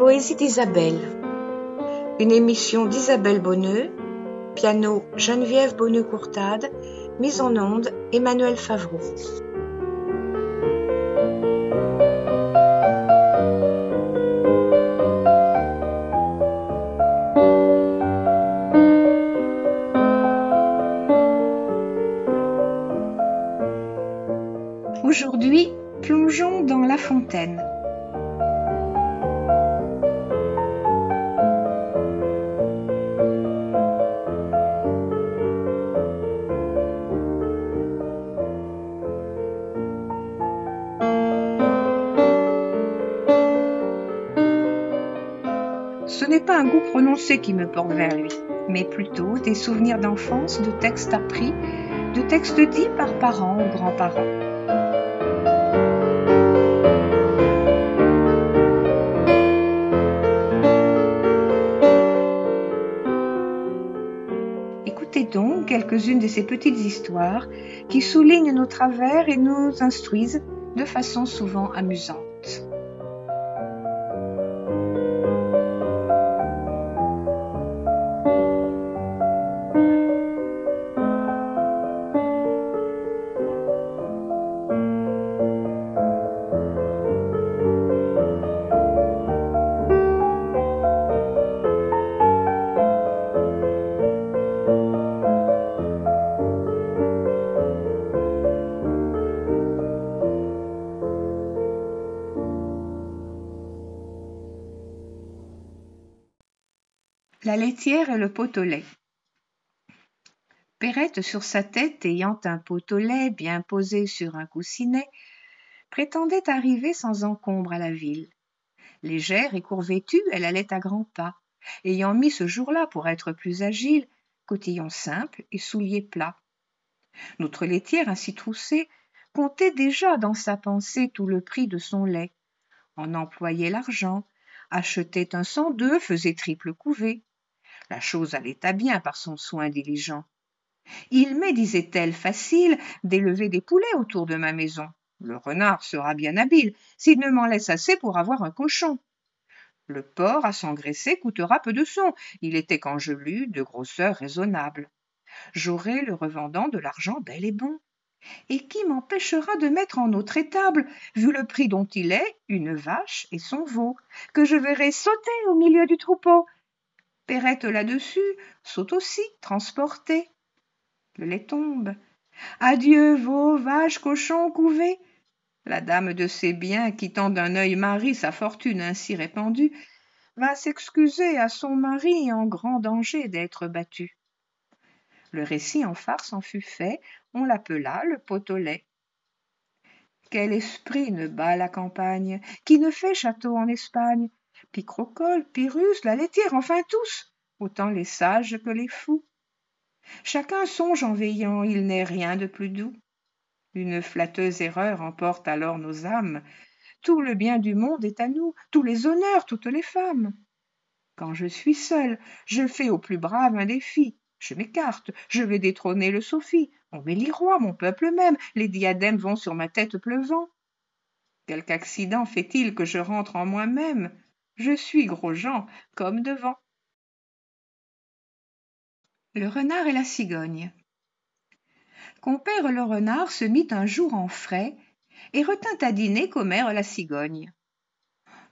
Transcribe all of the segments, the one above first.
Les poésies d'Isabelle. Une émission d'Isabelle Bonneux, piano Geneviève Bonneux-Courtade, mise en onde Emmanuel Favreau. Un goût prononcé qui me porte vers lui, mais plutôt des souvenirs d'enfance, de textes appris, de textes dits par parents ou grands-parents. Écoutez donc quelques-unes de ces petites histoires qui soulignent nos travers et nous instruisent de façon souvent amusante. La laitière et le pot au lait. Perrette, sur sa tête, ayant un pot au lait bien posé sur un coussinet, prétendait arriver sans encombre à la ville. Légère et courvêtue, elle allait à grands pas, ayant mis ce jour-là, pour être plus agile, cotillon simple et souliers plats. Notre laitière, ainsi troussée, comptait déjà dans sa pensée tout le prix de son lait, en employait l'argent, achetait un cent deux, faisait triple couvée. La chose allait à bien par son soin diligent. Il m'est, disait-elle, facile d'élever des poulets autour de ma maison? Le renard sera bien habile s'il ne m'en laisse assez pour avoir un cochon. Le porc à s'engraisser coûtera peu de son, il était quand je lus de grosseur raisonnable. J'aurai le revendant de l'argent bel et bon. Et qui m'empêchera de mettre en autre étable, vu le prix dont il est, une vache et son veau, que je verrai sauter au milieu du troupeau, Perrette là-dessus saute aussi, transportée. Le lait tombe. Adieu, veau, vache, cochon, couvé. La dame de ses biens, quittant d'un œil mari sa fortune ainsi répandue, va s'excuser à son mari en grand danger d'être battu. Le récit en farce en fut fait, on l'appela le pot au lait. Quel esprit ne bat la campagne, qui ne fait château en Espagne, Picrocole, Pyrrhus, la laitière, enfin tous, autant les sages que les fous. Chacun songe en veillant, il n'est rien de plus doux. Une flatteuse erreur emporte alors nos âmes. Tout le bien du monde est à nous, tous les honneurs, toutes les femmes. Quand je suis seule, je fais au plus brave un défi. Je m'écarte, je vais détrôner le Sophie. On m'élit roi, mon peuple même, les diadèmes vont sur ma tête pleuvant. Quelque accident fait-il que je rentre en moi-même? Je suis Gros-Jean, comme devant. Le renard et la cigogne. Compère le renard se mit un jour en frais et retint à dîner commère la cigogne.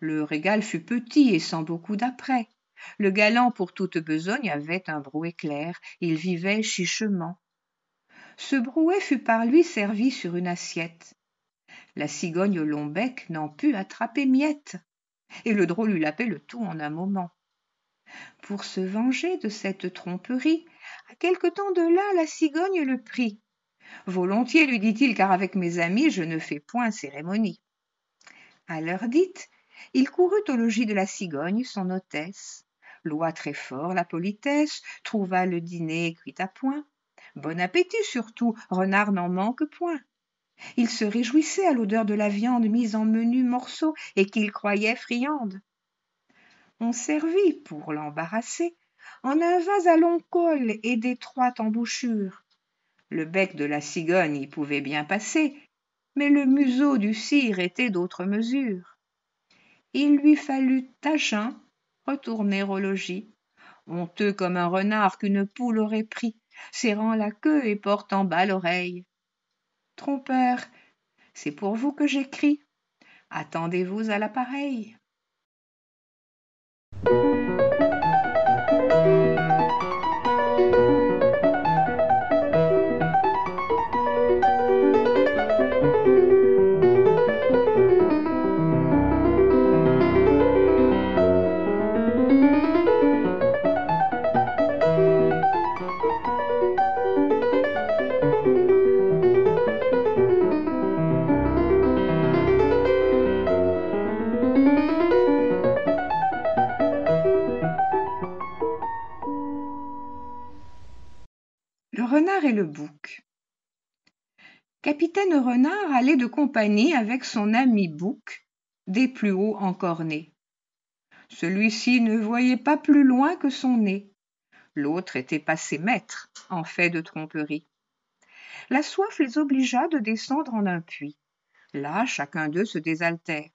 Le régal fut petit et sans beaucoup d'apprêt. Le galant pour toute besogne avait un brouet clair, il vivait chichement. Ce brouet fut par lui servi sur une assiette. La cigogne au long bec n'en put attraper miette et le drôle eut lapé le tout en un moment. Pour se venger de cette tromperie, à quelque temps de là la cigogne le prit. Volontiers, lui dit-il, car avec mes amis je ne fais point cérémonie. À l'heure dite, il courut au logis de la cigogne, son hôtesse. Loua très fort la politesse, trouva le dîner cuit à point. Bon appétit surtout, renard n'en manque point. Il se réjouissait à l'odeur de la viande mise en menus morceaux et qu'il croyait friande. On servit, pour l'embarrasser, en un vase à long col et d'étroite embouchure. Le bec de la cigogne y pouvait bien passer, mais le museau du cire était d'autre mesure. il lui fallut à retourner au logis honteux comme un renard qu'une poule aurait pris serrant la queue et portant bas l'oreille trompeur. C'est pour vous que j'écris. Attendez-vous à l'appareil Capitaine Renard allait de compagnie avec son ami Bouc, des plus hauts encornés. Celui-ci ne voyait pas plus loin que son nez. L'autre était passé maître en fait de tromperie. La soif les obligea de descendre en un puits. Là, chacun d'eux se désaltère.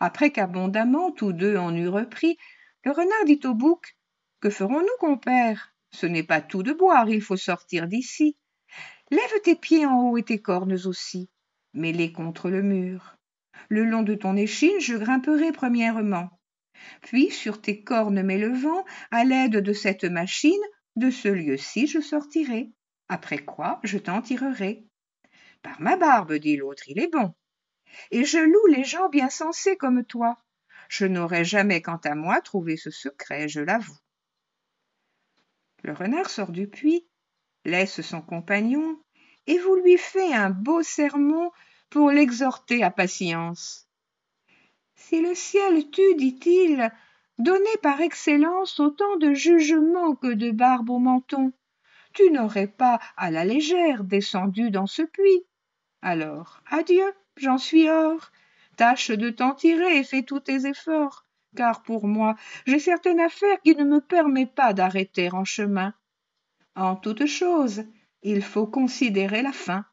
Après qu'abondamment tous deux en eurent repris, le renard dit au bouc Que ferons-nous, compère? Ce n'est pas tout de boire, il faut sortir d'ici. Lève tes pieds en haut et tes cornes aussi, mets-les contre le mur. Le long de ton échine, je grimperai premièrement. Puis, sur tes cornes m'élevant, à l'aide de cette machine, de ce lieu-ci je sortirai. Après quoi, je t'en tirerai. Par ma barbe, dit l'autre, il est bon. Et je loue les gens bien sensés comme toi. Je n'aurais jamais, quant à moi, trouvé ce secret, je l'avoue. Le renard sort du puits, laisse son compagnon, et vous lui fait un beau sermon pour l'exhorter à patience. Si le ciel t'eût, dit-il, donné par excellence autant de jugement que de barbe au menton, tu n'aurais pas à la légère descendu dans ce puits. Alors, adieu, j'en suis hors. Tâche de t'en tirer et fais tous tes efforts car pour moi j'ai certaine affaire qui ne me permet pas d'arrêter en chemin. En toute chose, il faut considérer la fin.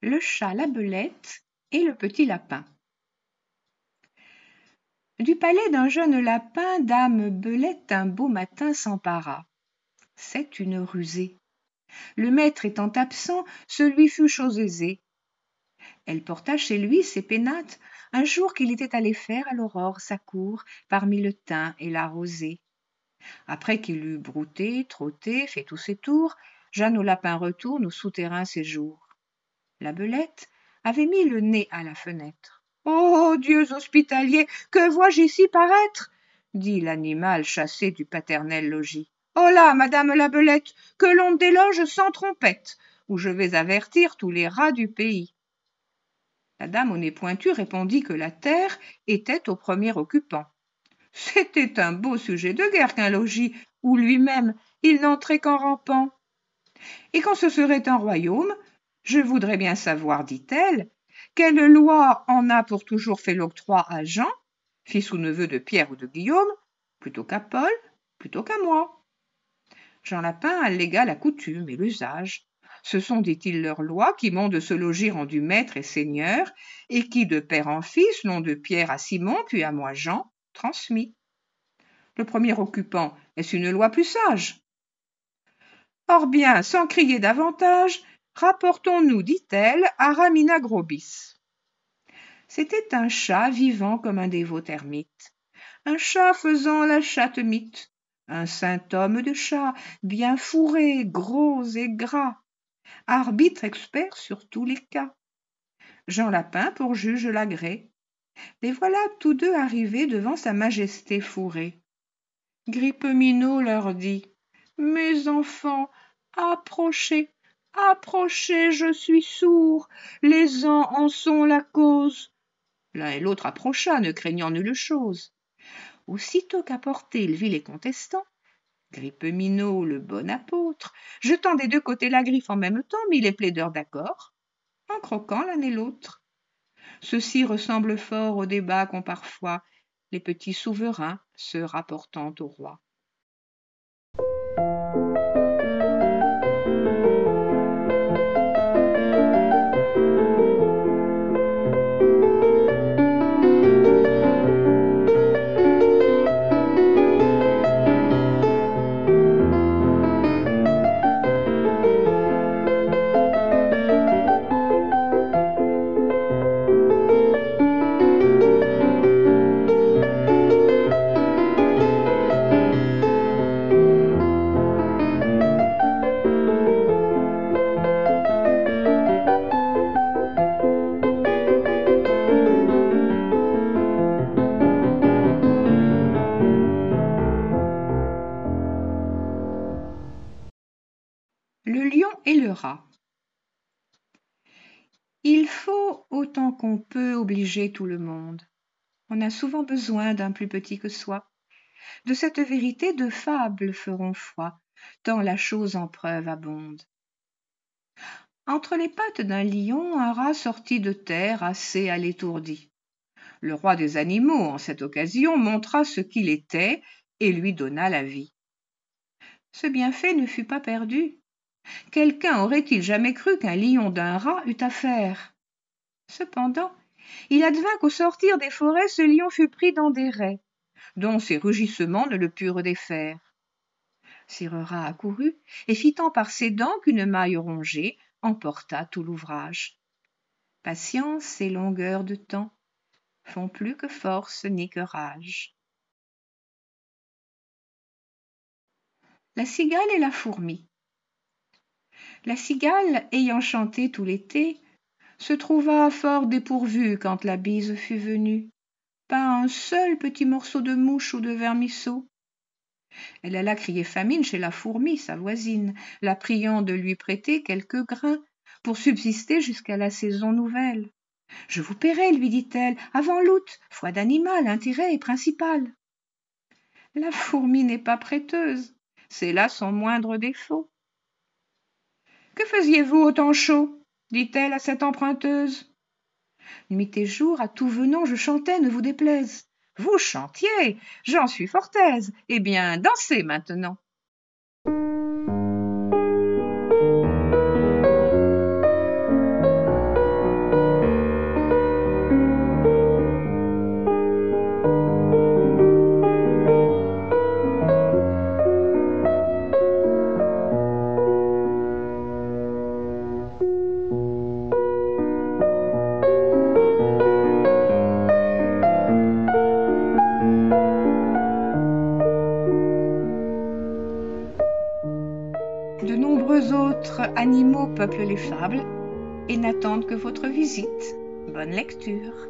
Le chat, la belette et le petit lapin. Du palais d'un jeune lapin, dame Belette un beau matin s'empara. C'est une rusée. Le maître étant absent, ce lui fut chose aisée. Elle porta chez lui ses pénates un jour qu'il était allé faire à l'aurore sa cour parmi le thym et la rosée après qu'il eut brouté trotté fait tous ses tours jeanne au lapin retourne au souterrain séjour la belette avait mis le nez à la fenêtre ô dieux hospitaliers que vois-je ici paraître? dit l'animal chassé du paternel logis holà madame la belette que l'on déloge sans trompette ou je vais avertir tous les rats du pays la dame au nez pointu répondit que la terre était au premier occupant. C'était un beau sujet de guerre qu'un logis où lui-même il n'entrait qu'en rampant. Et quand ce serait un royaume, je voudrais bien savoir, dit-elle, quelle loi en a pour toujours fait l'octroi à Jean, fils ou neveu de Pierre ou de Guillaume, plutôt qu'à Paul, plutôt qu'à moi? Jean Lapin allégua la coutume et l'usage. Ce sont, dit-il, leurs lois qui m'ont de ce logis rendu maître et seigneur, et qui, de père en fils, l'ont de Pierre à Simon, puis à moi Jean, transmis. Le premier occupant, est-ce une loi plus sage Or bien, sans crier davantage, rapportons-nous, dit-elle, à Ramina Grobis. C'était un chat vivant comme un dévot ermite, un chat faisant la chatte mythe, un saint homme de chat, bien fourré, gros et gras, arbitre expert sur tous les cas. Jean Lapin pour juge l'agré. Les voilà tous deux arrivés devant sa majesté fourrée. Grippeminot leur dit Mes enfants, approchez, approchez, je suis sourd, les ans en sont la cause. L'un et l'autre approcha, ne craignant nulle chose. Aussitôt qu'apporté il vit les contestants, Grippeminot, le bon apôtre, jetant des deux côtés la griffe en même temps, mit les plaideurs d'accord, en croquant l'un et l'autre. Ceci ressemble fort au débat qu'ont parfois les petits souverains se rapportant au roi. Tout le monde. On a souvent besoin d'un plus petit que soi. De cette vérité deux fables feront foi, tant la chose en preuve abonde. Entre les pattes d'un lion, un rat sortit de terre assez à l'étourdi. Le roi des animaux, en cette occasion, montra ce qu'il était et lui donna la vie. Ce bienfait ne fut pas perdu. Quelqu'un aurait-il jamais cru qu'un lion d'un rat eût affaire? Cependant, il advint qu'au sortir des forêts, ce lion fut pris dans des raies, dont ses rugissements ne le purent défaire. Sire rat accourut et fit tant par ses dents qu'une maille rongée emporta tout l'ouvrage. Patience et longueur de temps font plus que force ni que rage. La cigale et la fourmi. La cigale, ayant chanté tout l'été, se trouva fort dépourvue quand la bise fut venue. Pas un seul petit morceau de mouche ou de vermisseau. Elle alla crier famine chez la fourmi, sa voisine, la priant de lui prêter quelques grains pour subsister jusqu'à la saison nouvelle. Je vous paierai, lui dit-elle, avant l'août, foi d'animal, intérêt principal. La fourmi n'est pas prêteuse, c'est là son moindre défaut. Que faisiez-vous au temps chaud? Dit-elle à cette emprunteuse. Nuit et jour, à tout venant, je chantais, ne vous déplaise. Vous chantiez, j'en suis fort aise. Eh bien, dansez maintenant. Autres animaux peuplent les fables et n'attendent que votre visite. Bonne lecture.